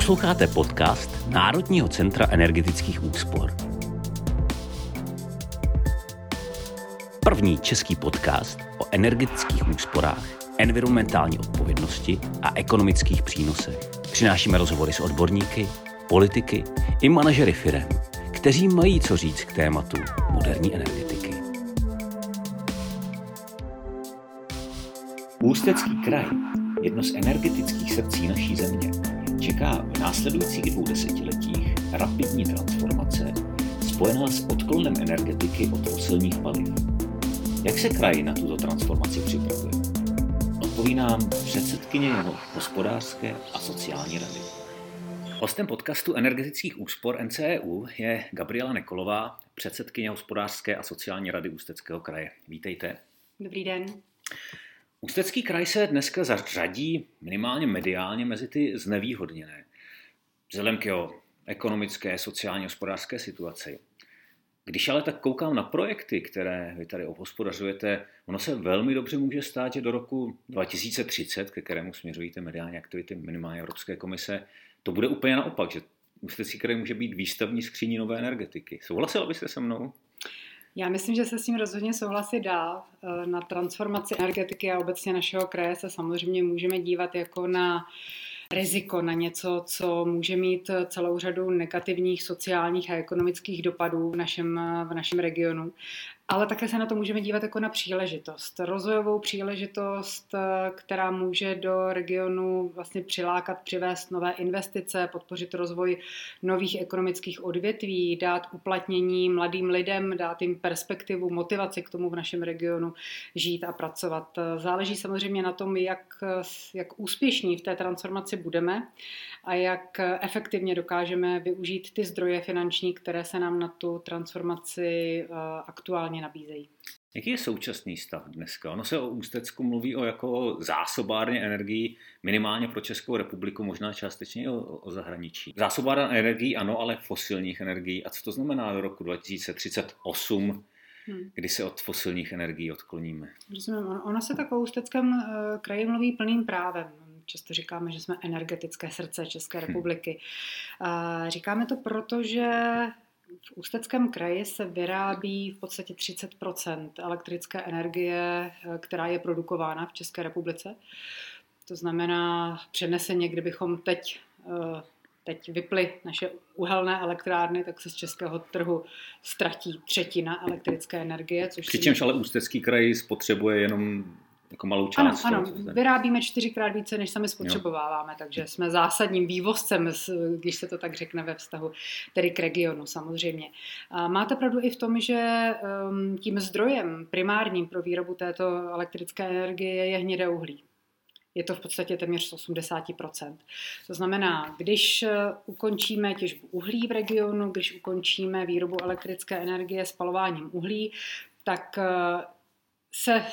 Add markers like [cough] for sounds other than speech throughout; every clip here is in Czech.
Posloucháte podcast Národního centra energetických úspor. První český podcast o energetických úsporách, environmentální odpovědnosti a ekonomických přínosech. Přinášíme rozhovory s odborníky, politiky i manažery firem, kteří mají co říct k tématu moderní energetiky. Ústecký kraj, jedno z energetických srdcí naší země, čeká v následujících dvou desetiletích rapidní transformace spojená s odklonem energetiky od fosilních paliv. Jak se kraj na tuto transformaci připravuje? Odpoví nám předsedkyně jeho hospodářské a sociální rady. Hostem podcastu energetických úspor NCEU je Gabriela Nekolová, předsedkyně hospodářské a sociální rady Ústeckého kraje. Vítejte. Dobrý den. Ústecký kraj se dneska zařadí minimálně mediálně mezi ty znevýhodněné. Vzhledem k jeho ekonomické, sociální, hospodářské situaci. Když ale tak koukám na projekty, které vy tady obhospodařujete, ono se velmi dobře může stát, že do roku 2030, ke kterému směřují ty mediální aktivity minimálně Evropské komise, to bude úplně naopak, že Ústecký kraj může být výstavní skříní nové energetiky. Souhlasil byste se mnou? Já myslím, že se s tím rozhodně souhlasit dá. Eh, na transformaci energetiky a obecně našeho kraje se samozřejmě můžeme dívat jako na riziko, na něco, co může mít celou řadu negativních sociálních a ekonomických dopadů v našem, v našem regionu ale také se na to můžeme dívat jako na příležitost. Rozvojovou příležitost, která může do regionu vlastně přilákat, přivést nové investice, podpořit rozvoj nových ekonomických odvětví, dát uplatnění mladým lidem, dát jim perspektivu, motivaci k tomu v našem regionu žít a pracovat. Záleží samozřejmě na tom, jak, jak úspěšní v té transformaci budeme a jak efektivně dokážeme využít ty zdroje finanční, které se nám na tu transformaci eh, aktuálně nabízejí. Jaký je současný stav dneska? Ono se o Ústecku mluví o jako zásobárně energií minimálně pro Českou republiku, možná částečně i o, o zahraničí. Zásobárna energií ano, ale fosilních energií. A co to znamená do roku 2038, hmm. kdy se od fosilních energií odkloníme? Ono se tak o Ústeckém eh, kraji mluví plným právem. Často říkáme, že jsme energetické srdce České hm. republiky. Hmm. Říkáme to proto, že v Ústeckém kraji se vyrábí v podstatě 30% elektrické energie, která je produkována v České republice. To znamená, přeneseně, kdybychom teď eh, teď vyply naše uhelné elektrárny, tak se z českého trhu ztratí třetina elektrické energie. Což Přičemž ale Ústecký kraj spotřebuje jenom jako malou část. Ano, ano, vyrábíme čtyřikrát více, než sami spotřebováváme, jo. takže jsme zásadním vývozcem, když se to tak řekne ve vztahu tedy k regionu samozřejmě. A máte pravdu i v tom, že um, tím zdrojem primárním pro výrobu této elektrické energie je hnědé uhlí. Je to v podstatě téměř z 80%. To znamená, když uh, ukončíme těžbu uhlí v regionu, když ukončíme výrobu elektrické energie spalováním uhlí, tak uh, se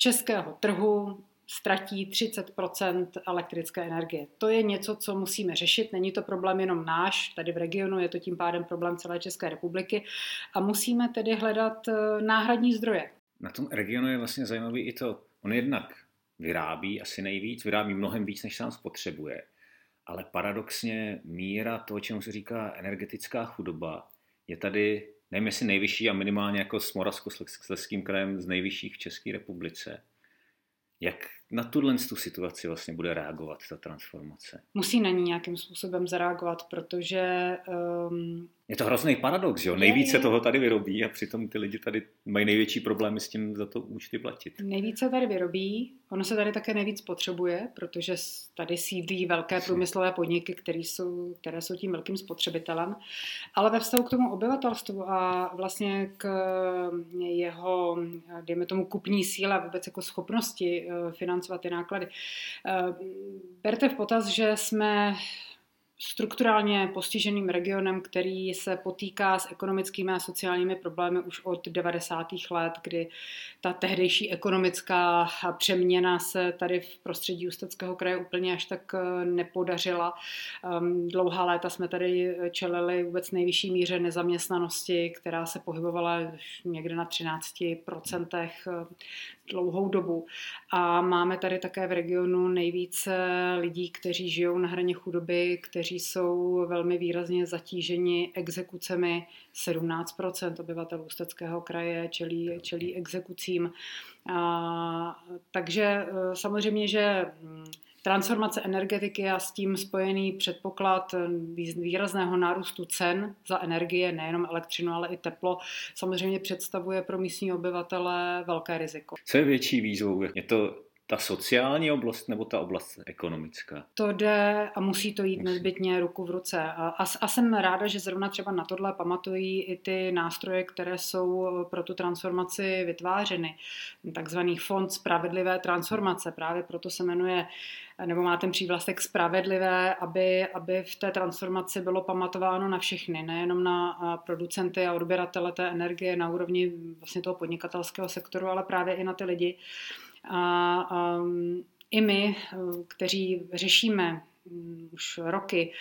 českého trhu ztratí 30% elektrické energie. To je něco, co musíme řešit. Není to problém jenom náš, tady v regionu, je to tím pádem problém celé České republiky a musíme tedy hledat eh, náhradní zdroje. Na tom regionu je vlastně zajímavý i to, on jednak vyrábí asi nejvíc, vyrábí mnohem víc, než sám spotřebuje, ale paradoxně míra toho, čemu se říká energetická chudoba, je tady nevím jestli nejvyšší a minimálně jako s Moravskoslezským krajem z nejvyšších v České republice. Jak na tuhle tu situaci vlastně bude reagovat ta transformace? Musí na ní nějakým způsobem zareagovat, protože um, je to hrozný paradox, jo? Nejvíce je, toho tady vyrobí a přitom ty lidi tady mají největší problémy s tím za to účty platit. Nejvíce tady vyrobí, ono se tady také nejvíc potřebuje, protože tady sídlí velké průmyslové podniky, které jsou, které jsou tím velkým spotřebitelem. Ale ve vztahu k tomu obyvatelstvu a vlastně k jeho, dejme tomu, kupní síle a vůbec jako schopnosti eh, financovat ty náklady. Eh, berte v potaz, že jsme strukturálně postiženým regionem, který se potýká s ekonomickými a sociálními problémy už od 90. let, kdy ta tehdejší ekonomická přeměna se tady v prostředí Ústeckého kraje úplně až tak eh, nepodařila. Ehm, dlouhá léta jsme tady čelili vůbec nejvyšší míře nezaměstnanosti, která se pohybovala někde na 13%. Dlouhou dobu. A máme tady také v regionu nejvíce lidí, kteří žijou na hraně chudoby, kteří jsou velmi výrazně zatíženi exekucemi. 17% obyvatel Ústeckého kraje čelí, čelí exekucím. A, takže e, samozřejmě, že mm, Transformace energetiky a s tím spojený předpoklad výrazného nárůstu cen za energie, nejenom elektřinu, ale i teplo, samozřejmě představuje pro místní obyvatele velké riziko. Co je větší výzvou? Je to ta sociální oblast nebo ta oblast ekonomická? To jde a musí to jít nezbytně ruku v ruce. A, a, a jsem ráda, že zrovna třeba na tohle pamatují i ty nástroje, které jsou pro tu transformaci vytvářeny. Takzvaný fond spravedlivé transformace, právě proto se jmenuje nebo má ten přívlastek spravedlivé, aby, aby v té transformaci bylo pamatováno na všechny, nejenom na producenty a odběratele té energie na úrovni vlastně toho podnikatelského sektoru, ale právě i na ty lidi. A um, i my, kteří řešíme um, už roky,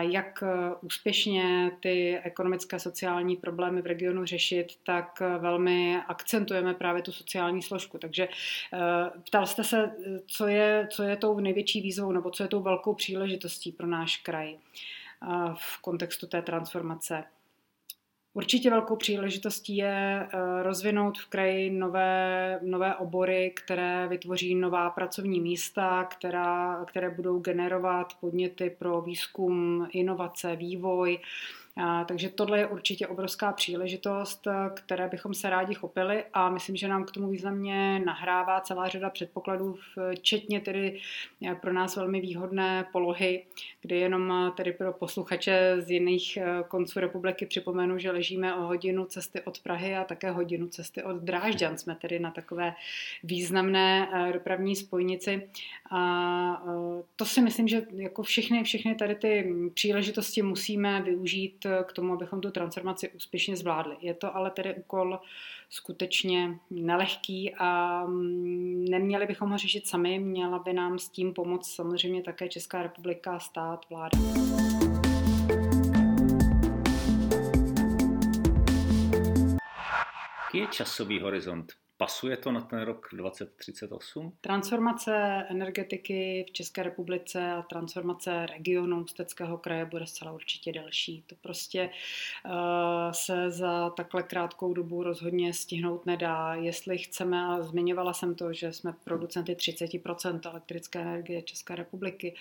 jak úspěšně ty ekonomické a sociální problémy v regionu řešit, tak velmi akcentujeme právě tu sociální složku. Takže uh, ptal jste se, co je, co je tou největší výzvou nebo co je tou velkou příležitostí pro náš kraj uh, v kontextu té transformace. Určitě velkou příležitostí je eh, rozvinout v kraji nové, nové obory, které vytvoří nová pracovní místa, která, které budou generovat podněty pro výzkum, inovace, vývoj, takže tohle je určitě obrovská příležitost, které bychom se rádi chopili a myslím, že nám k tomu významně nahrává celá řada předpokladů, včetně tedy eh, pro nás velmi výhodné polohy, kdy jenom eh, tedy pro posluchače z jiných eh, konců republiky připomenu, že ležíme o hodinu cesty od Prahy a také hodinu cesty od Drážďan. Jsme tedy na takové významné dopravní spojnici. A to si myslím, že jako všechny, všechny tady ty příležitosti musíme využít k tomu, abychom tu transformaci úspěšně zvládli. Je to ale tedy úkol skutečně nelehký a mm, neměli bychom ho řešit sami, měla by nám s tím pomoct samozřejmě také Česká republika, stát, vláda. Jaký je časový horizont Pasuje to na ten rok 2038? Transformace energetiky v České republice a transformace regionu Ústeckého kraje bude zcela určitě delší. To prostě uh, se za takhle krátkou dobu rozhodně stihnout nedá. Jestli chceme, a zmiňovala jsem to, že jsme producenty 30% elektrické energie České republiky,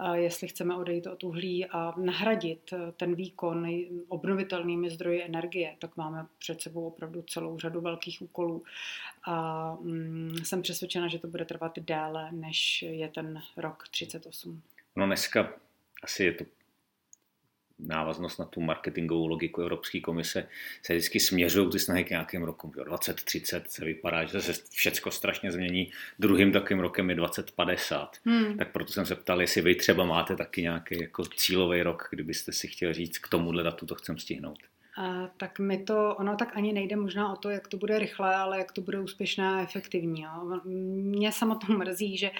uh, jestli chceme odejít od uhlí a nahradit ten výkon obnovitelnými zdroji energie, tak máme před sebou opravdu celou řadu velkých úkolů a mm, jsem přesvědčena, že to bude trvat déle, než je ten rok 38. No dneska asi je to návaznost na tu marketingovou logiku Evropské komise se vždycky směřují ty snahy k nějakým rokům. 2030 se vypadá, že se všechno strašně změní. Druhým takovým rokem je 2050. Hmm. Tak proto jsem se ptal, jestli vy třeba máte taky nějaký jako cílový rok, kdybyste si chtěl říct, k tomuhle datu to chcem stihnout. Tak mi to, ono tak ani nejde možná o to, jak to bude rychle, ale jak to bude úspěšné a efektivní. Jo. Mě samotnou mrzí, že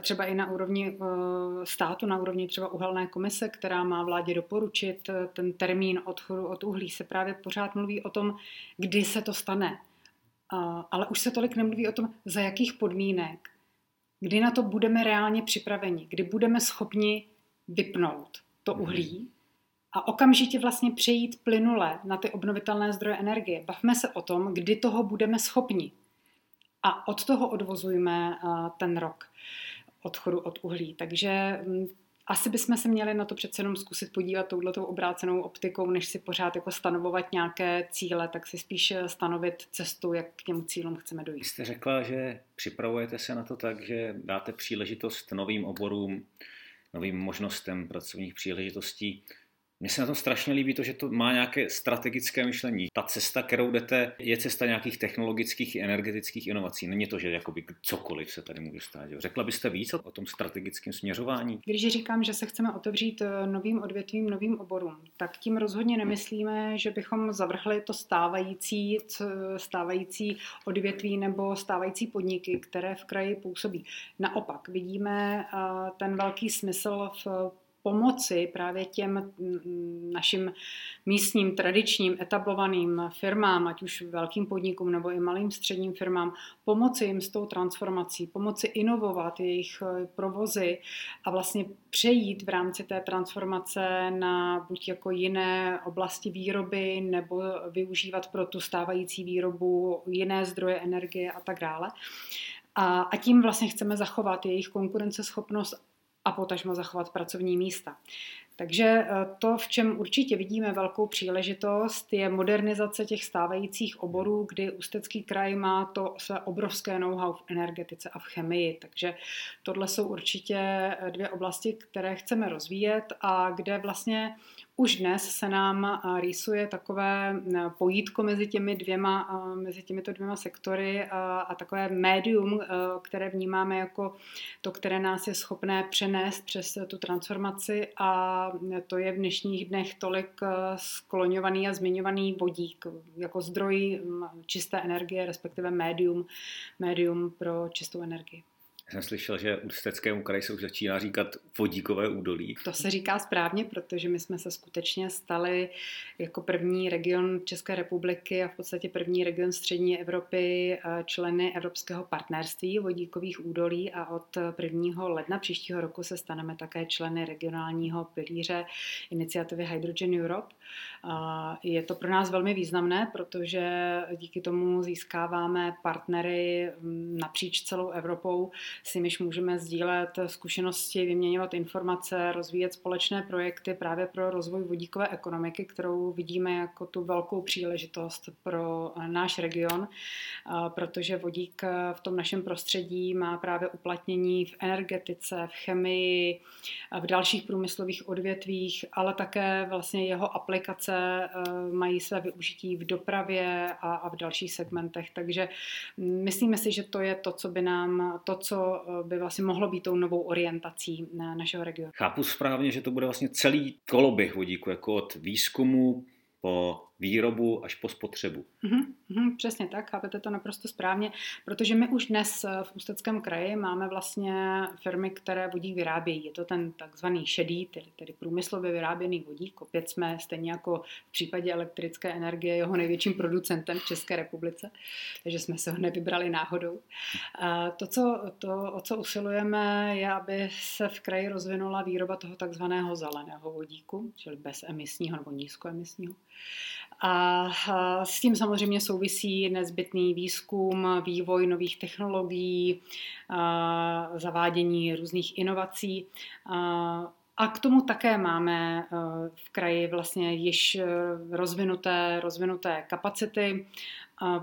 třeba i na úrovni uh, státu, na úrovni třeba uhelné komise, která má vládě doporučit uh, ten termín odchodu od uhlí, se právě pořád mluví o tom, kdy se to stane. Ale už se tolik nemluví o tom, za jakých podmínek, kdy na to budeme reálně připraveni, kdy budeme schopni vypnout to uhlí a okamžitě vlastně přejít plynule na ty obnovitelné zdroje energie. Bavme se o tom, kdy toho budeme schopni. A od toho odvozujeme ten rok odchodu od uhlí. Takže mm, asi bychom se měli na to přece jenom zkusit podívat touhletou obrácenou optikou, než si pořád jako stanovovat nějaké cíle, tak si spíš stanovit cestu, jak k těm cílům chceme dojít. Jste řekla, že připravujete se na to tak, že dáte příležitost novým oborům, novým možnostem pracovních příležitostí. Mně se na tom strašně líbí to, že to má nějaké strategické myšlení. Ta cesta, kterou jdete, je cesta nějakých technologických i energetických inovací. Není to, že jakoby cokoliv se tady může stát. Řekla byste víc o tom strategickém směřování? Když říkám, že se chceme otevřít eh, novým odvětvím, novým oborům, tak tím rozhodně nemyslíme, že bychom zavrhli to stávající, stávající odvětví nebo stávající podniky, které v kraji působí. Naopak, vidíme eh, ten velký smysl v pomoci právě těm mm, našim místním, tradičním, etablovaným firmám, ať už velkým podnikům nebo i malým středním firmám, pomoci jim s tou transformací, pomoci inovovat jejich eh, provozy a vlastně přejít v rámci té transformace na buď jako jiné oblasti výroby nebo využívat pro tu stávající výrobu jiné zdroje energie a tak dále. A, a tím vlastně chceme zachovat jejich konkurenceschopnost a potažmo zachovat pracovní místa. Takže eh, to, v čem určitě vidíme velkou příležitost, je modernizace těch stávajících oborů, kdy Ústecký kraj má to své obrovské know-how v energetice a v chemii. Takže tohle jsou určitě eh, dvě oblasti, které chceme rozvíjet a kde vlastně už dnes se nám rýsuje takové pojítko mezi těmi dvěma, mezi těmito dvěma sektory a, takové médium, které vnímáme jako to, které nás je schopné přenést přes tu transformaci. A to je v dnešních dnech tolik skloňovaný a zmiňovaný vodík jako zdroj čisté energie, respektive médium, médium pro čistou energii jsem slyšel, že Ústeckému kraji se už začíná říkat vodíkové údolí. To se říká správně, protože my jsme se skutečně stali jako první region České republiky a v podstatě první region střední Evropy eh, členy Evropského partnerství vodíkových údolí a od 1. ledna příštího roku se staneme také členy regionálního pilíře iniciativy Hydrogen Europe. Je to pro nás velmi významné, protože díky tomu získáváme partnery mm, napříč celou Evropou, s nimiž můžeme sdílet zkušenosti, vyměňovat informace, rozvíjet společné projekty právě pro rozvoj vodíkové ekonomiky, kterou vidíme jako tu velkou příležitost pro náš region, protože vodík v tom našem prostředí má právě uplatnění v energetice, v chemii, v dalších průmyslových odvětvích, ale také vlastně jeho aplikace mají své využití v dopravě a, v dalších segmentech. Takže myslíme si, že to je to, co by nám, to, co Eh, by vlastně mohlo být tou novou orientací na našeho regionu. Chápu správně, že to bude vlastně celý koloběh vodíku, jako od výzkumu po výrobu až po spotřebu. Mm-hmm, přesně tak, chápete to naprosto správně, protože my už dnes eh, v Ústeckém kraji máme vlastně firmy, které vodík vyrábějí. Je to ten takzvaný šedý, tedy, tedy průmyslově vyráběný vodík. Opět jsme stejně jako v případě elektrické energie jeho největším producentem v České republice, takže jsme se ho nevybrali náhodou. A to, co, to, o co usilujeme, je, aby se v kraji rozvinula výroba toho takzvaného zeleného vodíku, čili bezemisního nebo nízkoemisního. A s tím samozřejmě souvisí nezbytný výzkum, vývoj nových technologií, zavádění různých inovací. A k tomu také máme e, v kraji vlastně již e, rozvinuté, rozvinuté kapacity.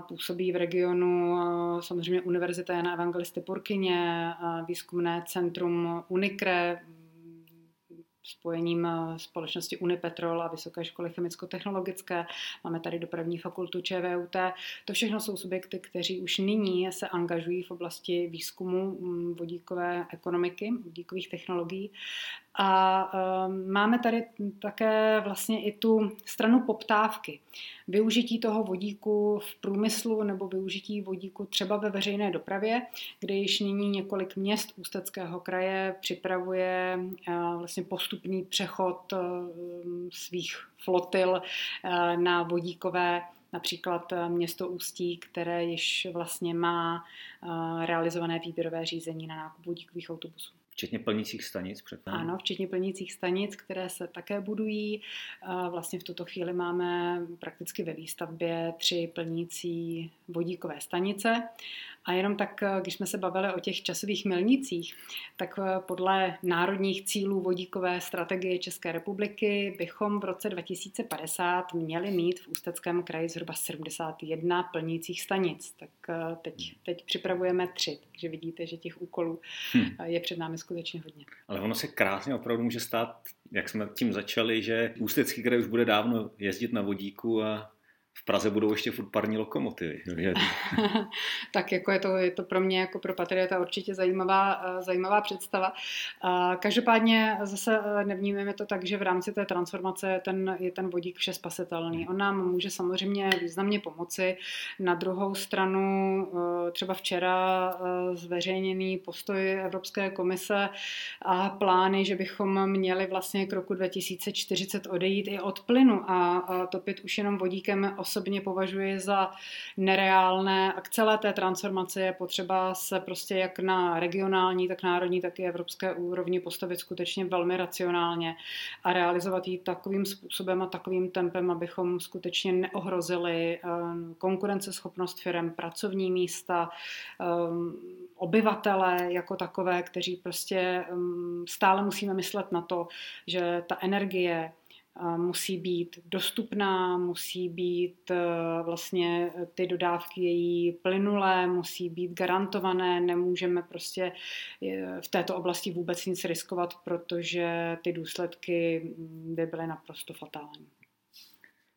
Působí v regionu e, samozřejmě Univerzita Jana Evangelisty Purkyně, výzkumné centrum Unikre, spojením eh, společnosti Unipetrol a Vysoké školy chemicko-technologické. Máme tady dopravní fakultu ČVUT. To všechno jsou subjekty, kteří už nyní se angažují v oblasti výzkumu mm, vodíkové ekonomiky, vodíkových technologií a um, máme tady také vlastně i tu stranu poptávky. Využití toho vodíku v průmyslu nebo využití vodíku třeba ve veřejné dopravě, kde již nyní několik měst Ústeckého kraje připravuje uh, vlastně postupný přechod uh, svých flotil uh, na vodíkové například město Ústí, které již vlastně má realizované výběrové řízení na nákup vodíkových autobusů. Včetně plnících stanic předtím? Ano, včetně plnících stanic, které se také budují. Vlastně v tuto chvíli máme prakticky ve výstavbě tři plnící vodíkové stanice a jenom tak, eh, když jsme se bavili o těch časových milnicích, tak eh, podle národních cílů vodíkové strategie České republiky bychom v roce 2050 měli mít v Ústeckém kraji zhruba 71 plnících stanic. Tak eh, teď, teď připravujeme tři, takže vidíte, že těch úkolů hmm. je před námi skutečně hodně. Ale ono se krásně opravdu může stát, jak jsme tím začali, že Ústecký kraj už bude dávno jezdit na vodíku a v Praze budou ještě furt parní lokomotivy. [laughs] tak jako je to, je to pro mě jako pro patriota určitě zajímavá, eh, zajímavá představa. Každopádně zase eh, nevnímáme to tak, že v rámci té transformace ten, je ten vodík vše spasitelný. On nám může samozřejmě významně pomoci. Na druhou stranu eh, třeba včera zveřejněný postoj Evropské komise a plány, že bychom měli vlastně k roku 2040 odejít i od plynu a topit už jenom vodíkem osobně považuji za nereálné a k celé té transformaci je potřeba se prostě jak na regionální, tak národní, tak i evropské úrovni postavit skutečně velmi racionálně a realizovat ji takovým způsobem a takovým tempem, abychom skutečně neohrozili eh, konkurenceschopnost firm, pracovní místa, eh, obyvatele jako takové, kteří prostě mm, stále musíme myslet na to, že ta energie musí být dostupná, musí být e, vlastně ty dodávky její plynulé, musí být garantované, nemůžeme prostě e, v této oblasti vůbec nic riskovat, protože ty důsledky by byly naprosto fatální.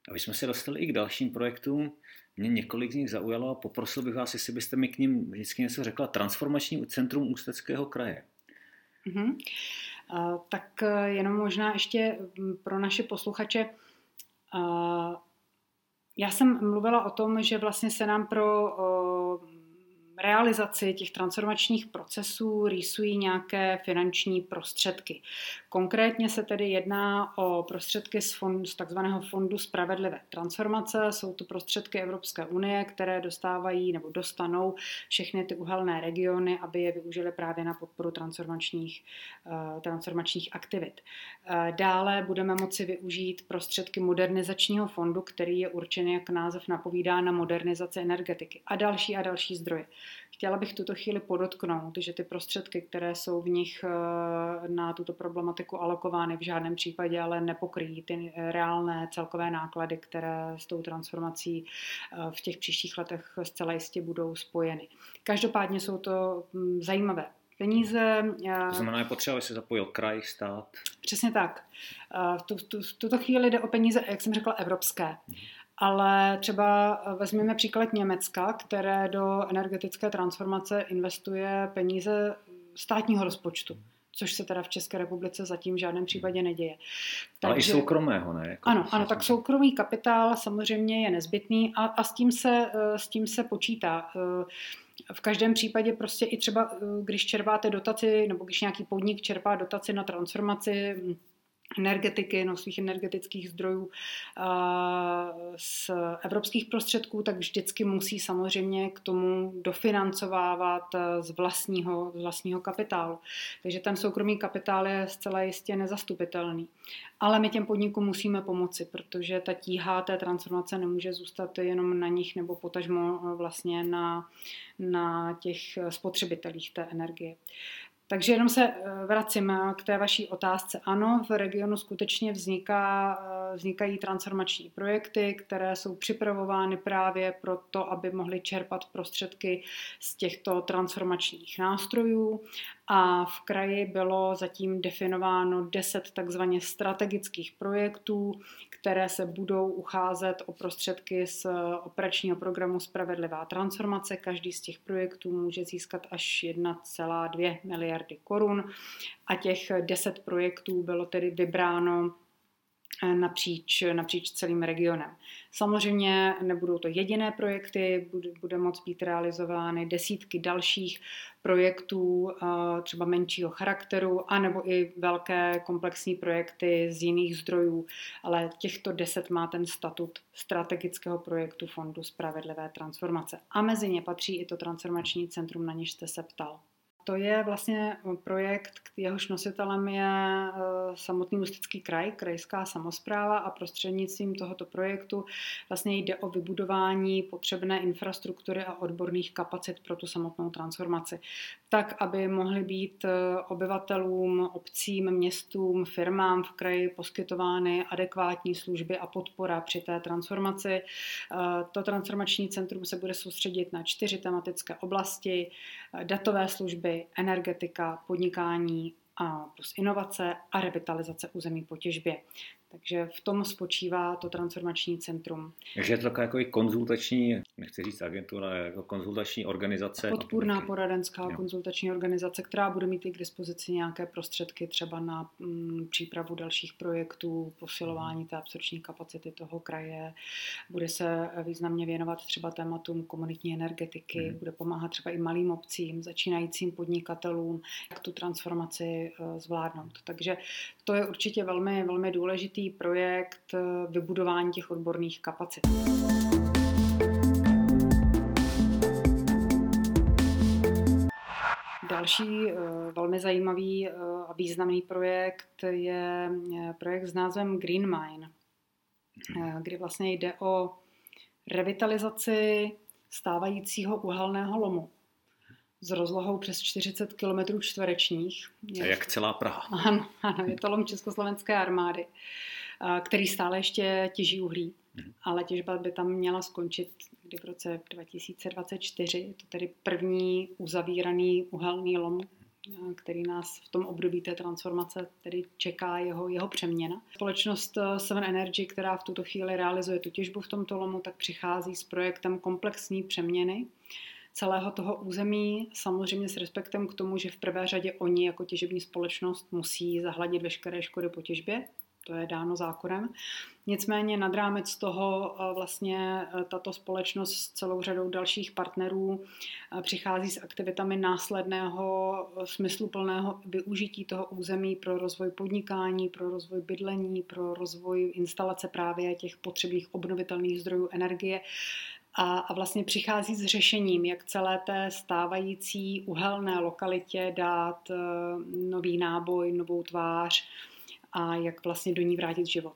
A my jsme se dostali i k dalším projektům. Mě několik z nich zaujalo a poprosil bych vás, jestli byste mi k ním vždycky něco řekla. Transformační centrum Ústeckého kraje. Mm-hmm. Tak e, jenom možná ještě pro naše posluchače. Já jsem mluvila o tom, že vlastně se nám pro realizaci těch transformačních procesů rýsují nějaké finanční prostředky. Konkrétně se tedy jedná o prostředky z, fond, z takzvaného Fondu spravedlivé transformace. Jsou to prostředky Evropské unie, které dostávají nebo dostanou všechny ty uhelné regiony, aby je využili právě na podporu transformačních, uh, transformačních aktivit. Uh, dále budeme moci využít prostředky modernizačního fondu, který je určený, jak název napovídá, na modernizaci energetiky a další a další zdroje. Chtěla bych tuto chvíli podotknout, že ty prostředky, které jsou v nich uh, na tuto problematiku alokovány v žádném případě, ale nepokryjí ty reálné celkové náklady, které s tou transformací eh, v těch příštích letech zcela jistě budou spojeny. Každopádně jsou to hm, zajímavé peníze. Eh, to znamená, je potřeba, aby se zapojil kraj, stát. Přesně tak. Eh, v, tu, tu, v tuto chvíli jde o peníze, jak jsem řekla, evropské. Ale třeba vezměme příklad Německa, které do energetické transformace investuje peníze státního rozpočtu. Což se teda v České republice zatím v žádném případě neděje. Takže, Ale i soukromého, ne? Jako ano, ano, tak soukromý kapitál samozřejmě je nezbytný a, a s, tím se, eh, s tím se počítá. Eh, v každém případě prostě i třeba, eh, když čerpáte dotaci, nebo když nějaký podnik čerpá dotaci na transformaci energetiky, no svých energetických zdrojů z evropských prostředků, tak vždycky musí samozřejmě k tomu dofinancovávat z vlastního, z vlastního kapitálu. Takže ten soukromý kapitál je zcela jistě nezastupitelný. Ale my těm podnikům musíme pomoci, protože ta tíha té transformace nemůže zůstat jenom na nich nebo potažmo vlastně na, na těch spotřebitelích té energie. Takže jenom se eh, vracím eh, k té vaší otázce. Ano, v regionu skutečně vzniká, eh, vznikají transformační projekty, které jsou připravovány právě proto, aby mohly čerpat prostředky z těchto transformačních nástrojů a v kraji bylo zatím definováno 10 takzvaně strategických projektů, které se budou ucházet o prostředky z operačního programu Spravedlivá transformace. Každý z těch projektů může získat až 1,2 miliardy korun a těch 10 projektů bylo tedy vybráno napříč, napříč celým regionem. Samozřejmě nebudou to jediné projekty, bude, bude moct být realizovány desítky dalších projektů, eh, třeba menšího charakteru, anebo i velké komplexní projekty z jiných zdrojů, ale těchto deset má ten statut strategického projektu Fondu Spravedlivé transformace. A mezi ně patří i to transformační centrum, na něž jste se ptal. To je vlastně projekt, jehož nositelem je eh, samotný Ústecký kraj, krajská samozpráva a prostřednictvím tohoto projektu vlastně jde o vybudování potřebné infrastruktury a odborných kapacit pro tu samotnou transformaci. Tak, aby mohly být eh, obyvatelům, obcím, městům, firmám v kraji poskytovány adekvátní služby a podpora při té transformaci. Eh, to transformační centrum se bude soustředit na čtyři tematické oblasti, datové služby, energetika, podnikání a plus inovace a revitalizace území po těžbě. Takže v tom spočívá to transformační centrum. Takže je to taková jako konzultační, nechci říct agentura, jako konzultační organizace. Podpůrná poradenská jo. konzultační organizace, která bude mít i k dispozici nějaké prostředky třeba na m, mm, přípravu dalších projektů, posilování té absorpční kapacity toho kraje. Bude se významně věnovat třeba tématům komunitní energetiky, hmm. bude pomáhat třeba i malým obcím, začínajícím podnikatelům, jak tu transformaci uh, zvládnout. Takže to je určitě velmi, velmi důležitý projekt eh, vybudování těch odborných kapacit. Další eh, velmi zajímavý eh, a významný projekt je projekt s názvem Green Mine, kdy vlastně jde o revitalizaci stávajícího uhelného lomu s rozlohou přes 40 km čtverečních. A jak celá Praha. Ano, ano, je to lom Československé armády který stále ještě těží uhlí. Mhm. Ale těžba by tam měla skončit kdy v roce 2024. Je to tedy první uzavíraný uhelný lom, který nás v tom období té transformace tedy čeká jeho, jeho přeměna. Společnost eh, Seven Energy, která v tuto chvíli realizuje tu těžbu v tomto lomu, tak přichází s projektem komplexní přeměny celého toho území, samozřejmě s respektem k tomu, že v prvé řadě oni jako těžební společnost musí zahladit veškeré škody po těžbě, to je dáno zákonem. Nicméně nad rámec toho eh, vlastně eh, tato společnost s celou řadou dalších partnerů eh, přichází s aktivitami následného smysluplného využití toho území pro rozvoj podnikání, pro rozvoj bydlení, pro rozvoj instalace právě těch potřebných obnovitelných zdrojů energie a, a vlastně přichází s řešením, jak celé té stávající uhelné lokalitě dát nový náboj, novou tvář, a jak vlastně do ní vrátit život.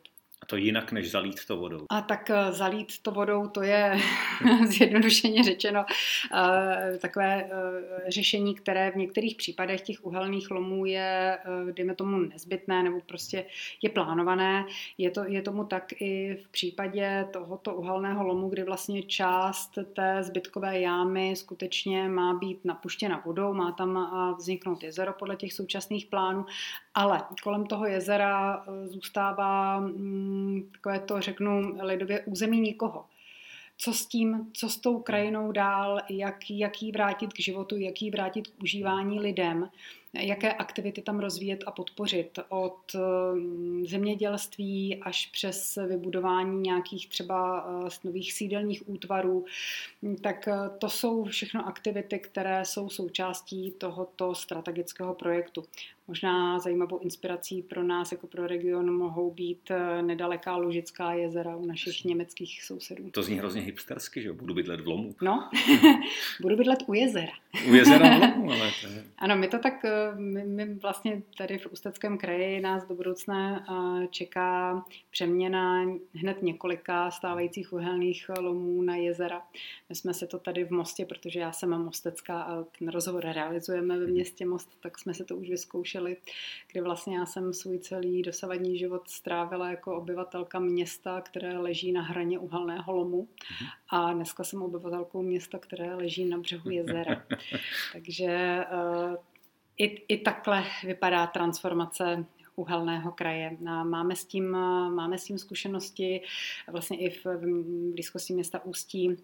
To jinak, než zalít to vodou. A tak eh, zalít to vodou, to je [laughs] zjednodušeně řečeno eh, takové eh, řešení, které v některých případech těch uhelných lomů je, dejme tomu, nezbytné nebo prostě je plánované. Je, to, je tomu tak i v případě tohoto uhelného lomu, kdy vlastně část té zbytkové jámy skutečně má být napuštěna vodou, má tam vzniknout jezero podle těch současných plánů, ale kolem toho jezera zůstává mm, takové to řeknu lidově území nikoho. Co s tím, co s tou krajinou dál, jak, jak jí vrátit k životu, jak jí vrátit k užívání lidem jaké aktivity tam rozvíjet a podpořit. Od mm, zemědělství až přes vybudování nějakých třeba eh, nových sídelních útvarů, tak eh, to jsou všechno aktivity, které jsou součástí tohoto strategického projektu. Možná zajímavou inspirací pro nás jako pro region mohou být eh, nedaleká Lužická jezera u našich německých sousedů. To zní hrozně hipstersky, že budu bydlet v lomu. No, [laughs] [laughs] budu bydlet u jezera. U jezera v lomu, [laughs] ale to je... Ano, my to tak my, my vlastně tady v Ústeckém kraji nás do budoucna čeká přeměna hned několika stávajících uhelných lomů na jezera. My jsme se to tady v Mostě, protože já jsem Mostecká a ten rozhovor realizujeme ve městě Most, tak jsme se to už vyzkoušeli, kdy vlastně já jsem svůj celý dosavadní život strávila jako obyvatelka města, které leží na hraně uhelného lomu a dneska jsem obyvatelkou města, které leží na břehu jezera. [laughs] Takže eh, i, i takhle vypadá transformace uhelného kraje. Máme s tím, máme s tím zkušenosti vlastně i v, blízkosti města Ústí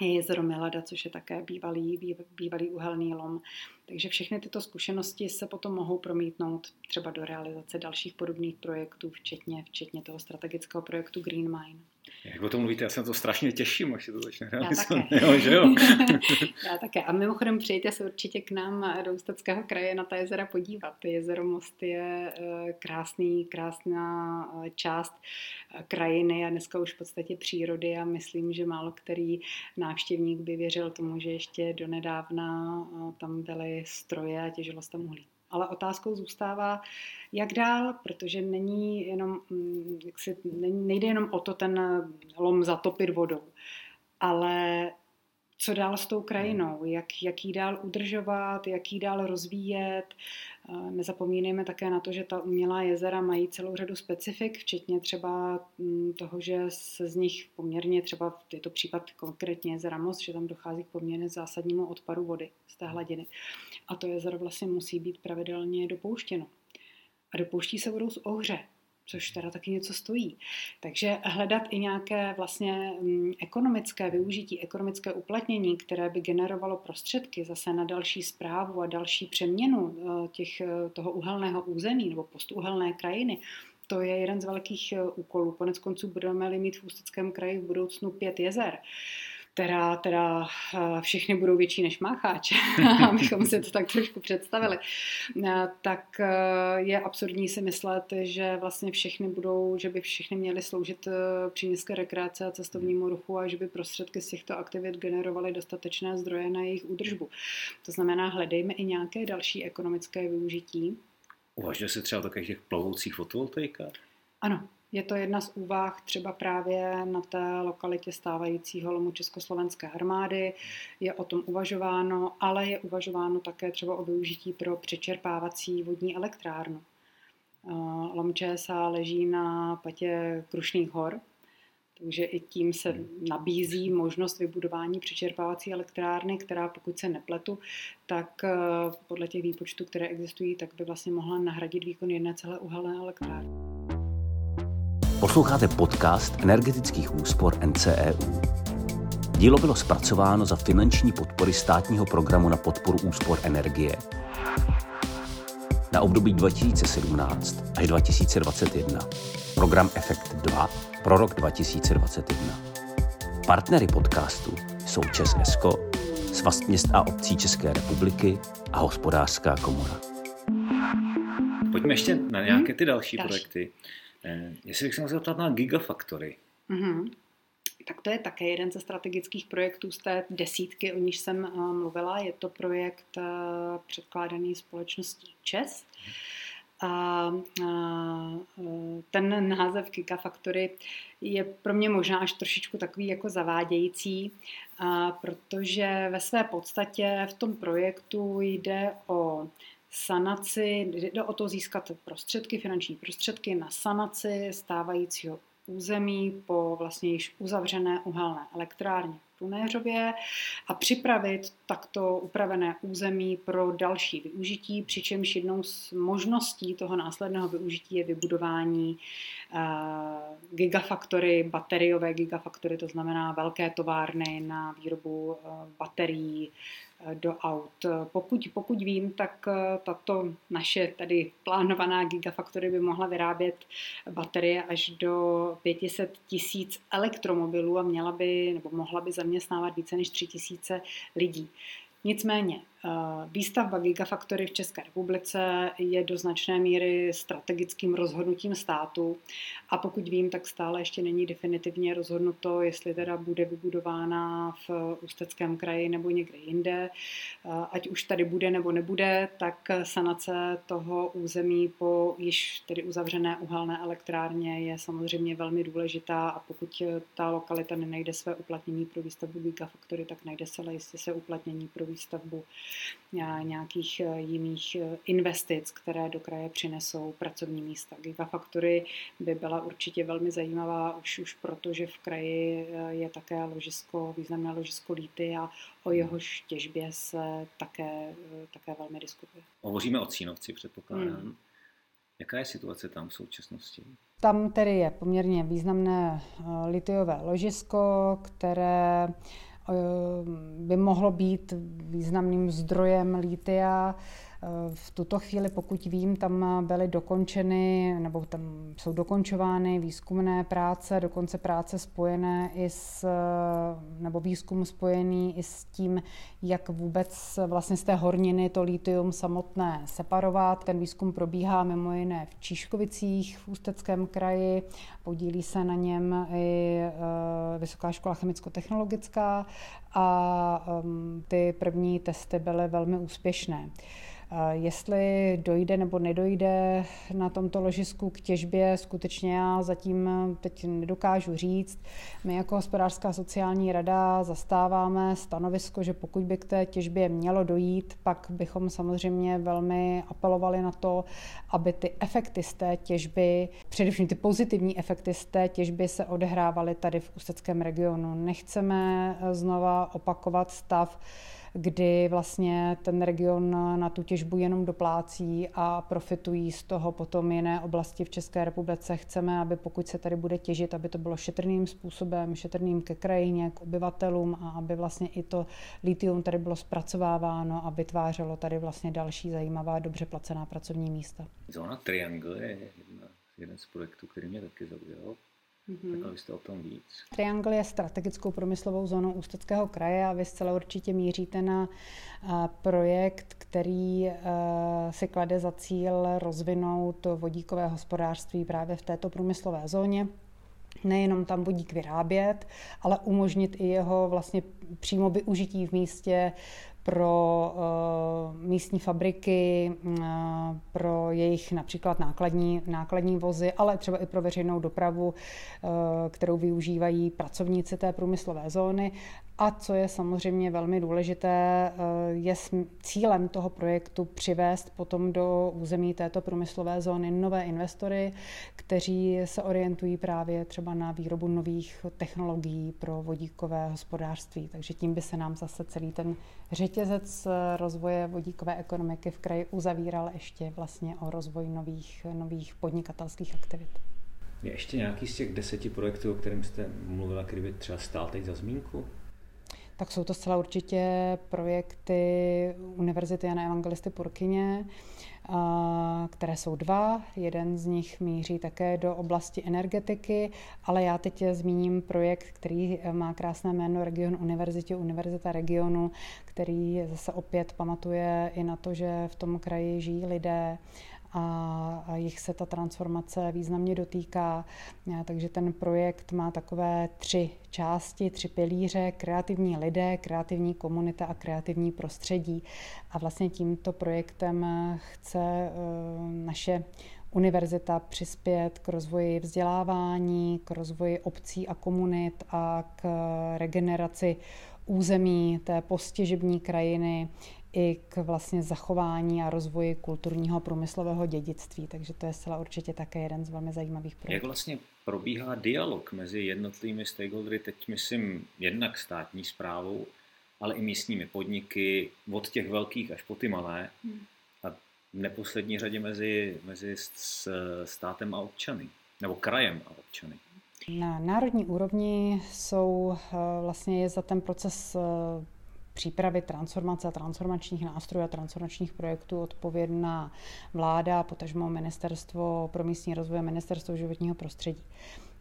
je jezero Milada, což je také bývalý, bývalý uhelný lom. Takže všechny tyto zkušenosti se potom mohou promítnout třeba do realizace dalších podobných projektů, včetně, včetně toho strategického projektu Green Mine. Jak o tom mluvíte, já se na to strašně těším, až se to začne realizovat. [laughs] Také. jo, že jo? [laughs] já také. A mimochodem přijďte se určitě k nám do Ústeckého kraje na ta jezera podívat. Jezero Most je eh, krásný, krásná eh, část eh, krajiny a dneska už v podstatě přírody a myslím, že málo který návštěvník by věřil tomu, že ještě donedávna tam byly stroje a těžilo se tam uhlí. Ale otázkou zůstává, jak dál, protože není jenom, jak si, nejde jenom o to ten lom zatopit vodou, ale co dál s tou krajinou, jak, jak ji dál udržovat, jak ji dál rozvíjet. Nezapomínejme také na to, že ta umělá jezera mají celou řadu specifik, včetně třeba mm, toho, že se z nich poměrně, třeba je to případ konkrétně jezera Most, že tam dochází k poměrně zásadnímu odpadu vody z té hladiny. A to jezero vlastně musí být pravidelně dopouštěno. A dopouští se vodou z ohře což teda taky něco stojí. Takže hledat i nějaké vlastně mm, ekonomické využití, ekonomické uplatnění, které by generovalo prostředky zase na další zprávu a další přeměnu eh, těch, eh, toho uhelného území nebo postuhelné krajiny, to je jeden z velkých eh, úkolů. Konec konců budeme-li mít v Ústeckém kraji v budoucnu pět jezer která teda eh, všechny budou větší než mácháč, [laughs] [laughs] abychom si to tak trošku představili, eh, tak eh, je absurdní si myslet, že vlastně všechny budou, že by všechny měly sloužit příměstské rekreace a cestovnímu ruchu a že by prostředky z těchto aktivit generovaly dostatečné zdroje na jejich údržbu. To znamená, hledejme i nějaké další ekonomické využití. Uvažuje se třeba o takových těch plovoucích fotovoltaikách? Ano, je to jedna z úvah třeba právě na té lokalitě stávajícího lomu Československé armády. Je o tom uvažováno, ale je uvažováno také třeba o využití pro přečerpávací vodní elektrárnu. Eh, lom ČSA leží na patě Krušných hor, takže i tím se nabízí možnost vybudování přečerpávací elektrárny, která pokud se nepletu, tak eh, podle těch výpočtů, které existují, tak by vlastně mohla nahradit výkon jedné celé uhelné elektrárny. Posloucháte podcast energetických úspor NCEU. Dílo bylo zpracováno za finanční podpory státního programu na podporu úspor energie na období 2017 až 2021. Program Efekt 2 pro rok 2021. Partnery podcastu jsou Čes Esko, Svaz měst a obcí České republiky a Hospodářská komora. Pojďme ještě na nějaké ty další, další. projekty. Eh, jestli bych se mohl zeptat na Gigafactory. Mm-hmm. Tak to je také jeden ze strategických projektů z té desítky, o níž jsem uh, mluvila. Je to projekt uh, předkládaný společností ČES. A ten název Gigafactory je pro mě možná až trošičku takový jako zavádějící, protože ve své podstatě v tom projektu jde o sanaci, jde o to získat prostředky, finanční prostředky na sanaci stávajícího území po vlastně již uzavřené uhelné elektrárně v Tunéřově a připravit takto upravené území pro další využití, přičemž jednou z možností toho následného využití je vybudování uh, gigafaktory, bateriové gigafaktory, to znamená velké továrny na výrobu uh, baterií, do aut. Pokud, pokud vím, tak eh, tato naše tady plánovaná gigafactory by mohla vyrábět baterie až do 500 tisíc elektromobilů a měla by, nebo mohla by zaměstnávat více než 3 tisíce lidí. Nicméně výstavba Gigafactory v České republice je do značné míry strategickým rozhodnutím státu a pokud vím, tak stále ještě není definitivně rozhodnuto, jestli teda bude vybudována v Ústeckém kraji nebo někde jinde. Eh, ať už tady bude nebo nebude, tak sanace toho území po již tedy uzavřené uhelné elektrárně je samozřejmě velmi důležitá a pokud ta lokalita nenajde své uplatnění pro výstavbu Gigafactory, tak najde se jistě se uplatnění pro výstavbu nějakých eh, jiných eh, investic, které do kraje přinesou pracovní místa. Gigafactory by byla určitě velmi zajímavá už, už proto, že v kraji eh, je také ložisko, významné ložisko líty a o jehož těžbě se také, také velmi diskutuje. Hovoříme o Cínovci, předpokládám. Hmm. Jaká je situace tam v současnosti? Tam tedy je poměrně významné litiové ložisko, které by mohlo být významným zdrojem lítia v tuto chvíli, pokud vím, tam byly dokončeny, nebo tam jsou dokončovány výzkumné práce, dokonce práce spojené i s, nebo výzkum spojený i s tím, jak vůbec vlastně z té horniny to litium samotné separovat. Ten výzkum probíhá mimo jiné v Číškovicích v Ústeckém kraji, podílí se na něm i e, Vysoká škola chemicko-technologická a ty první testy byly velmi úspěšné. Jestli dojde nebo nedojde na tomto ložisku k těžbě, skutečně já zatím teď nedokážu říct. My jako hospodářská sociální rada zastáváme stanovisko, že pokud by k té těžbě mělo dojít, pak bychom samozřejmě velmi apelovali na to, aby ty efekty z té těžby, především ty pozitivní efekty z té těžby se odehrávaly tady v Ústeckém regionu. Nechceme znova opakovat stav, kdy vlastně ten region na tu těžbu jenom doplácí a profitují z toho potom jiné oblasti v České republice. Chceme, aby pokud se tady bude těžit, aby to bylo šetrným způsobem, šetrným ke krajině, k obyvatelům a aby vlastně i to litium tady bylo zpracováváno a vytvářelo tady vlastně další zajímavá, dobře placená pracovní místa. Zóna Triangle je jedna, jeden z projektů, který mě taky zaujal. Mm-hmm. Tak abyste o tom víc. Triangle je strategickou průmyslovou zónou Ústeckého kraje a vy zcela určitě míříte na projekt, který si klade za cíl rozvinout vodíkové hospodářství právě v této průmyslové zóně nejenom tam vodík vyrábět, ale umožnit i jeho vlastně přímo využití v místě pro uh, místní fabriky, uh, pro jejich například nákladní, nákladní vozy, ale třeba i pro veřejnou dopravu, uh, kterou využívají pracovníci té průmyslové zóny a co je samozřejmě velmi důležité, eh, je cílem toho projektu přivést potom do území této průmyslové zóny nové investory, kteří se orientují právě třeba na výrobu nových technologií pro vodíkové hospodářství. Takže tím by se nám zase celý ten řetězec rozvoje vodíkové ekonomiky v kraji uzavíral ještě vlastně o rozvoj nových, nových podnikatelských aktivit. Je ještě nějaký z těch deseti projektů, o kterém jste mluvila, který by třeba stál teď za zmínku? Tak jsou to zcela určitě projekty Univerzity Jana Evangelisty Purkyně, které jsou dva. Jeden z nich míří také do oblasti energetiky, ale já teď zmíním projekt, který má krásné jméno Region Univerzitě, Univerzita regionu, který zase opět pamatuje i na to, že v tom kraji žijí lidé, a jich se ta transformace významně dotýká. Takže ten projekt má takové tři části, tři pilíře, kreativní lidé, kreativní komunita a kreativní prostředí. A vlastně tímto projektem chce e, naše univerzita přispět k rozvoji vzdělávání, k rozvoji obcí a komunit a k regeneraci území té postěžební krajiny i k vlastně zachování a rozvoji kulturního průmyslového dědictví. Takže to je zcela určitě také jeden z velmi zajímavých projektů. Jak vlastně probíhá dialog mezi jednotlivými stakeholdery, teď myslím jednak státní zprávou, ale i místními podniky, od těch velkých až po ty malé hmm. a v neposlední řadě mezi, mezi státem a občany, nebo krajem a občany. Na národní úrovni jsou eh, vlastně je za ten proces eh, přípravy transformace a transformačních nástrojů a transformačních projektů odpovědná vláda, potažmo Ministerstvo pro místní rozvoj a Ministerstvo životního prostředí.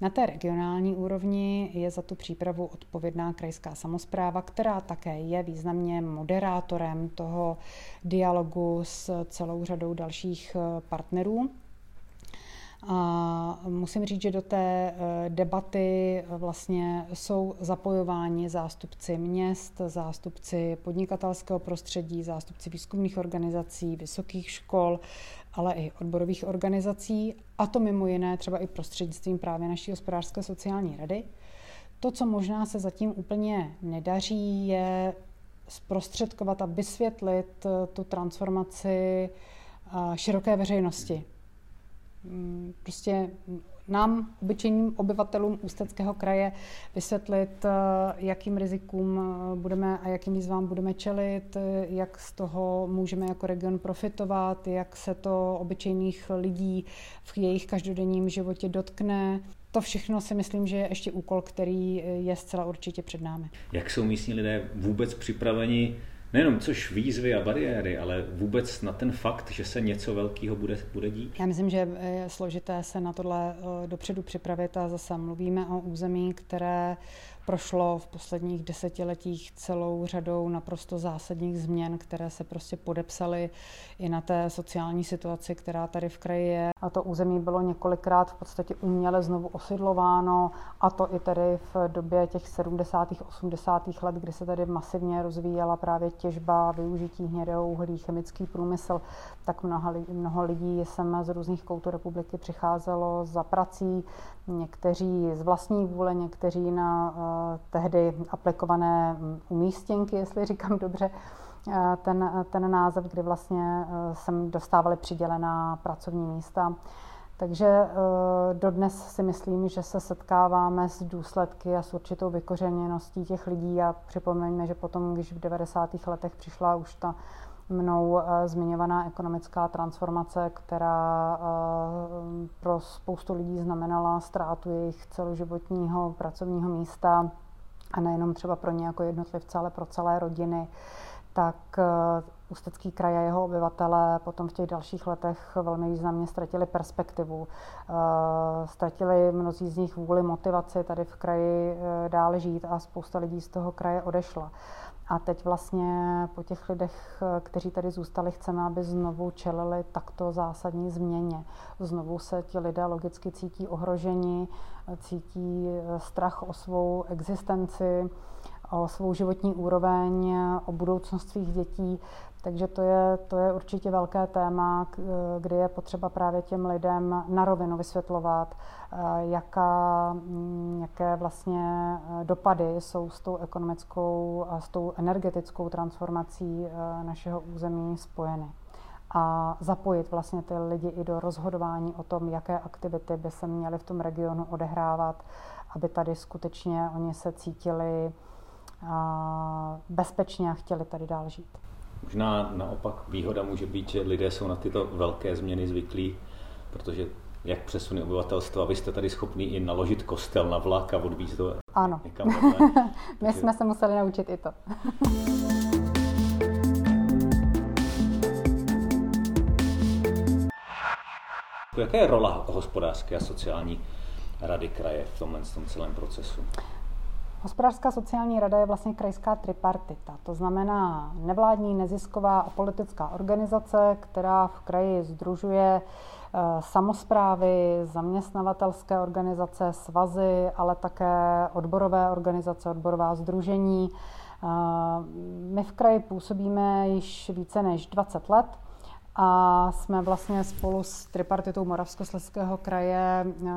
Na té regionální úrovni je za tu přípravu odpovědná krajská samozpráva, která také je významně moderátorem toho dialogu s celou řadou dalších partnerů a musím říct, že do té eh, debaty eh, vlastně jsou zapojováni zástupci měst, zástupci podnikatelského prostředí, zástupci výzkumných organizací, vysokých škol, ale i odborových organizací, a to mimo jiné třeba i prostřednictvím právě naší hospodářské sociální rady. To, co možná se zatím úplně nedaří, je zprostředkovat a vysvětlit eh, tu transformaci široké veřejnosti prostě nám, obyčejným obyvatelům Ústeckého kraje, vysvětlit, eh, jakým rizikům eh, budeme a jakým výzvám budeme čelit, eh, jak z toho můžeme jako region profitovat, jak se to obyčejných lidí v jejich každodenním životě dotkne. To všechno si myslím, že je ještě úkol, který je zcela určitě před námi. Jak jsou místní lidé vůbec připraveni nejenom což výzvy a bariéry, ale vůbec na ten fakt, že se něco velkého bude, bude dít? Já myslím, že je složité se na tohle eh, dopředu připravit a zase mluvíme o území, které prošlo v posledních desetiletích celou řadou naprosto zásadních změn, které se prostě podepsaly i na té sociální situaci, která tady v kraji je. A to území bylo několikrát v podstatě uměle znovu osidlováno, a to i tedy v době těch 70. 80. let, kdy se tady masivně rozvíjela právě těžba, využití hnědého uhlí, chemický průmysl, tak mnoho, mnoho lidí sem z různých koutů republiky přicházelo za prací, někteří z vlastní vůle, někteří na uh, tehdy aplikované mm, umístěnky, jestli říkám dobře, uh, ten, ten název, kdy vlastně uh, sem dostávali přidělená pracovní místa. Takže dodnes si myslím, že se setkáváme s důsledky a s určitou vykořeněností těch lidí a připomeňme, že potom, když v 90. letech přišla už ta mnou eh, zmiňovaná ekonomická transformace, která eh, pro spoustu lidí znamenala ztrátu jejich celoživotního pracovního místa a nejenom třeba pro ně jako jednotlivce, ale pro celé rodiny, tak eh, Ústecký kraj a jeho obyvatele potom v těch dalších letech velmi významně ztratili perspektivu. Ztratili mnozí z nich vůli motivaci tady v kraji dále žít a spousta lidí z toho kraje odešla. A teď vlastně po těch lidech, kteří tady zůstali, chceme, aby znovu čelili takto zásadní změně. Znovu se ti lidé logicky cítí ohroženi, cítí strach o svou existenci, o svou životní úroveň, o budoucnost svých dětí. Takže to je, to je určitě velké téma, kdy je potřeba právě těm lidem na rovinu vysvětlovat, eh, jaká, mm, jaké vlastně eh, dopady jsou s tou ekonomickou a s tou energetickou transformací eh, našeho území spojeny. A zapojit vlastně ty lidi i do rozhodování o tom, jaké aktivity by se měly v tom regionu odehrávat, aby tady skutečně oni se cítili bezpečně a chtěli tady dál žít. Možná naopak výhoda může být, že lidé jsou na tyto velké změny zvyklí, protože jak přesuny obyvatelstva, vy jste tady schopný i naložit kostel na vlak a odvízt to ano. někam [laughs] My jsme se museli naučit i to. Jaká je rola hospodářské a sociální rady kraje v tomhle tom celém procesu? Hospodářská sociální rada je vlastně krajská tripartita, to znamená nevládní, nezisková a politická organizace, která v kraji združuje eh, samozprávy, zaměstnavatelské organizace, svazy, ale také odborové organizace, odborová združení. Eh, my v kraji působíme již více než 20 let a jsme vlastně spolu s tripartitou Moravskoslezského kraje eh,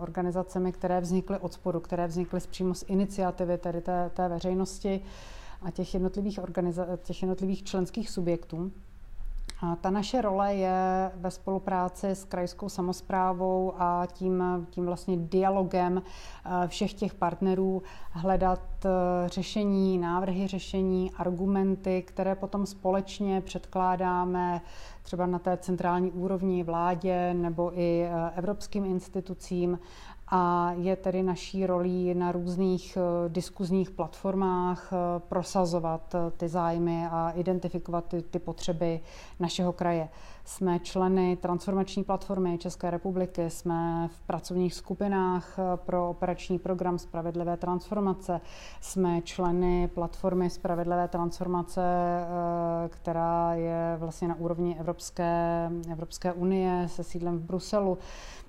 organizacemi, které vznikly od spodu, které vznikly přímo z iniciativy tedy té, té veřejnosti a těch jednotlivých, organiza- těch jednotlivých členských subjektů. Ta naše role je ve spolupráci s krajskou samozprávou a tím, tím vlastně dialogem eh, všech těch partnerů hledat eh, řešení, návrhy řešení, argumenty, které potom společně předkládáme třeba na té centrální úrovni vládě nebo i eh, evropským institucím a je tedy naší rolí na různých eh, diskuzních platformách eh, prosazovat eh, ty zájmy a identifikovat ty, ty potřeby našeho kraje. Jsme členy transformační platformy České republiky, jsme v pracovních skupinách pro operační program Spravedlivé transformace, jsme členy platformy Spravedlivé transformace, která je vlastně na úrovni Evropské, Evropské unie se sídlem v Bruselu.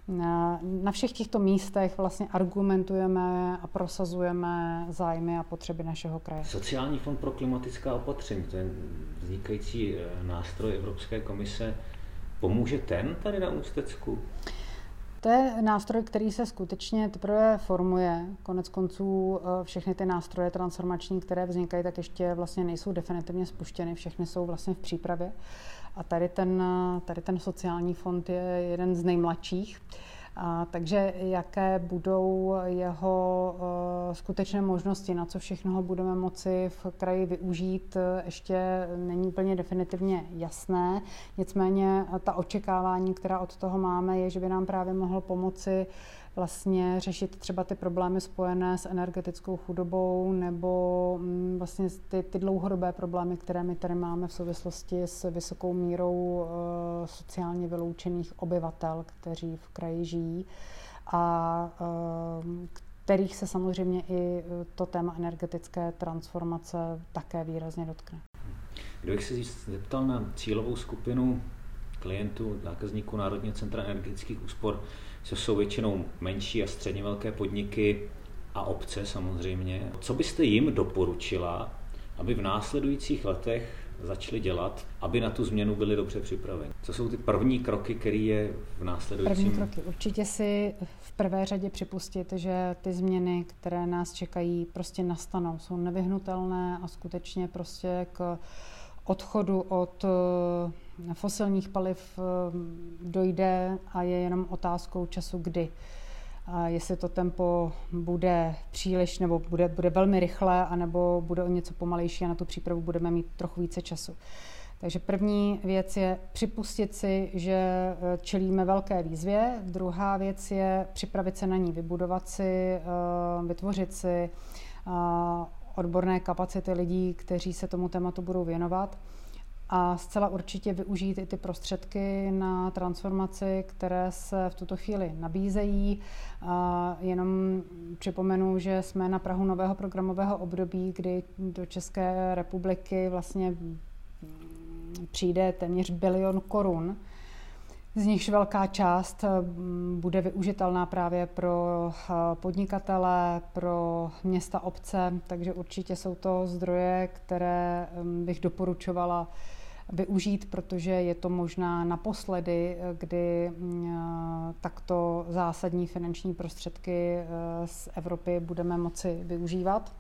Na všech těchto místech vlastně argumentujeme a prosazujeme zájmy a potřeby našeho kraje. Sociální fond pro klimatická opatření, ten vznikající eh, nástroj Evropské komise, pomůže ten tady na Ústecku? To je nástroj, který se skutečně teprve formuje. Konec konců eh, všechny ty nástroje transformační, které vznikají, tak ještě vlastně nejsou definitivně spuštěny, všechny jsou vlastně v přípravě. A tady ten, tady ten sociální fond je jeden z nejmladších. A, takže jaké budou jeho uh, skutečné možnosti, na co všechno ho budeme moci v kraji využít, ještě není úplně definitivně jasné. Nicméně ta očekávání, která od toho máme, je, že by nám právě mohl pomoci vlastně řešit třeba ty problémy spojené s energetickou chudobou nebo mm, vlastně ty, ty dlouhodobé problémy, které my tady máme v souvislosti s vysokou mírou eh, sociálně vyloučených obyvatel, kteří v kraji žijí a eh, kterých se samozřejmě i to téma energetické transformace také výrazně dotkne. Kdybych se zeptal na cílovou skupinu klientů, zákazníků Národního centra energetických úspor, co jsou většinou menší a středně velké podniky a obce samozřejmě. Co byste jim doporučila, aby v následujících letech začali dělat, aby na tu změnu byli dobře připraveni? Co jsou ty první kroky, které je v následujícím... První kroky. Určitě si v prvé řadě připustit, že ty změny, které nás čekají, prostě nastanou. Jsou nevyhnutelné a skutečně prostě k odchodu od fosilních paliv eh, dojde a je jenom otázkou času, kdy. A jestli to tempo bude příliš, nebo bude, bude velmi rychlé, anebo bude o něco pomalejší a na tu přípravu budeme mít trochu více času. Takže první věc je připustit si, že eh, čelíme velké výzvě. Druhá věc je připravit se na ní, vybudovat si, vytvořit si odborné kapacity lidí, kteří se tomu tématu budou věnovat a zcela určitě využít i ty prostředky na transformaci, které se v tuto chvíli nabízejí. A jenom připomenu, že jsme na Prahu nového programového období, kdy do České republiky vlastně přijde téměř bilion korun z nichž velká část eh, bude využitelná právě pro eh, podnikatele, pro města, obce, takže určitě jsou to zdroje, které bych doporučovala využít, protože je to možná naposledy, eh, kdy takto zásadní finanční prostředky z Evropy budeme moci využívat.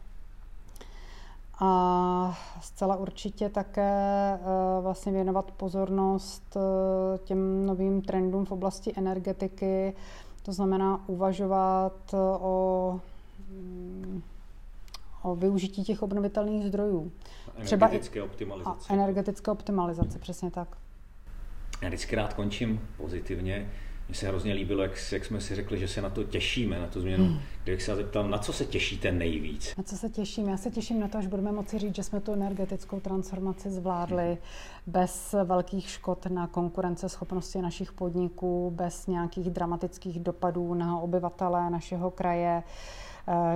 A zcela určitě také eh, vlastně věnovat pozornost eh, těm novým trendům v oblasti energetiky, to znamená uvažovat eh, o, mm, o využití těch obnovitelných zdrojů. Energetické optimalizace. A energetické optimalizace, přesně tak. Já vždycky rád končím pozitivně. Mně se hrozně líbilo, jak, jak jsme si řekli, že se na to těšíme, na tu změnu. Hmm. Kdybych se zeptal, na co se těšíte nejvíc? Na co se těším? Já se těším na to, až budeme moci říct, že jsme tu energetickou transformaci zvládli hmm. bez velkých škod na konkurenceschopnosti našich podniků, bez nějakých dramatických dopadů na obyvatele našeho kraje,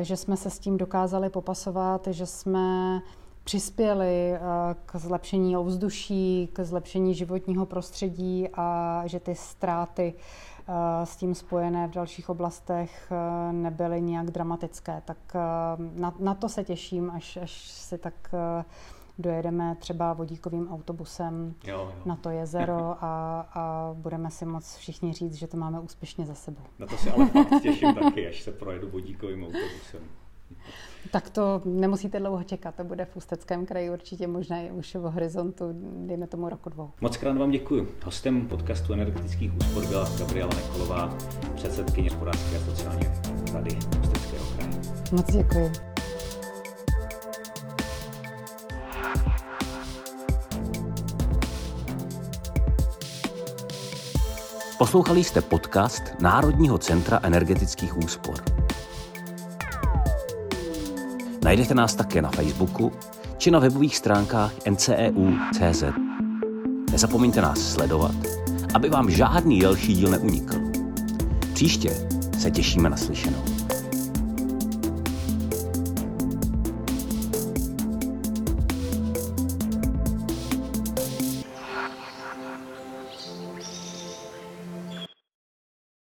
že jsme se s tím dokázali popasovat, že jsme přispěli eh, k zlepšení ovzduší, k zlepšení životního prostředí a že ty ztráty eh, s tím spojené v dalších oblastech eh, nebyly nějak dramatické. Tak na, na to se těším, až, až si tak dojedeme třeba vodíkovým autobusem jo, jo. na to jezero [laughs] a, a budeme si moc všichni říct, že to máme úspěšně za sebou. Na to se ale fakt těším taky, až se projedu vodíkovým autobusem. Tak to nemusíte dlouho čekat, to bude v Ústeckém kraji určitě možná i už v horizontu, dejme tomu roku dvou. Moc krát vám děkuji. Hostem podcastu energetických úspor byla Gabriela Nekolová, předsedkyně hospodářské a sociální rady Ústeckého kraje. Moc děkuji. Poslouchali jste podcast Národního centra energetických úspor. Najdete nás také na Facebooku či na webových stránkách nceu.cz. Nezapomeňte nás sledovat, aby vám žádný další díl neunikl. Příště se těšíme na slyšenou.